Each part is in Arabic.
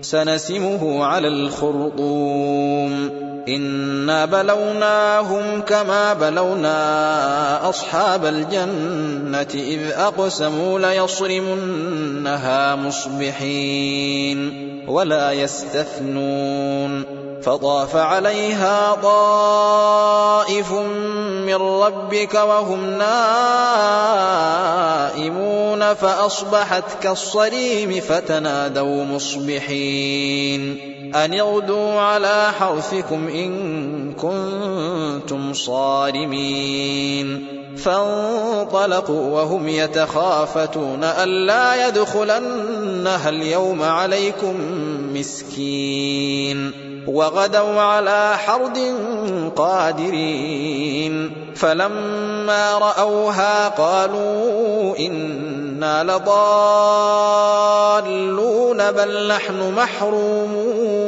سنسمه على الخرطوم. إنا بلوناهم كما بلونا أصحاب الجنة إذ أقسموا ليصرمنها مصبحين ولا يستثنون. فطاف عليها طائف من ربك وهم نائمون فأصبحت كالصريم فتنادوا مصبحين. أن اغدوا على حرثكم إن كنتم صارمين. فانطلقوا وهم يتخافتون ألا يدخلنها اليوم عليكم مسكين. وغدوا على حرد قادرين. فلما رأوها قالوا إنا لضالون بل نحن محرومون.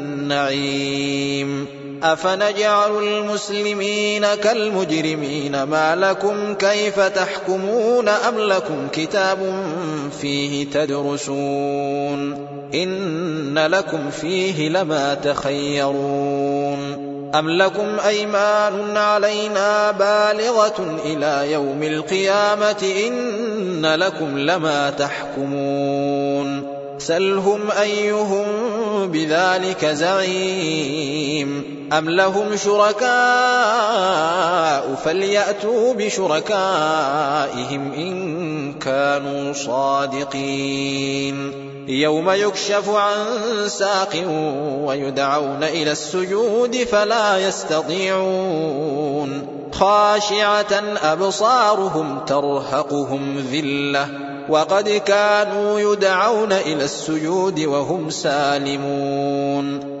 أفنجعل المسلمين كالمجرمين ما لكم كيف تحكمون أم لكم كتاب فيه تدرسون. إن لكم فيه لما تخيرون. أم لكم أيمان علينا بالغة إلى يوم القيامة إن لكم لما تحكمون. سلهم أيهم بذلك زعيم. أم لهم شركاء فليأتوا بشركائهم إن كانوا صادقين يوم يكشف عن ساق ويدعون إلى السجود فلا يستطيعون خاشعة أبصارهم ترهقهم ذلة وقد كانوا يدعون إلى السجود وهم سالمون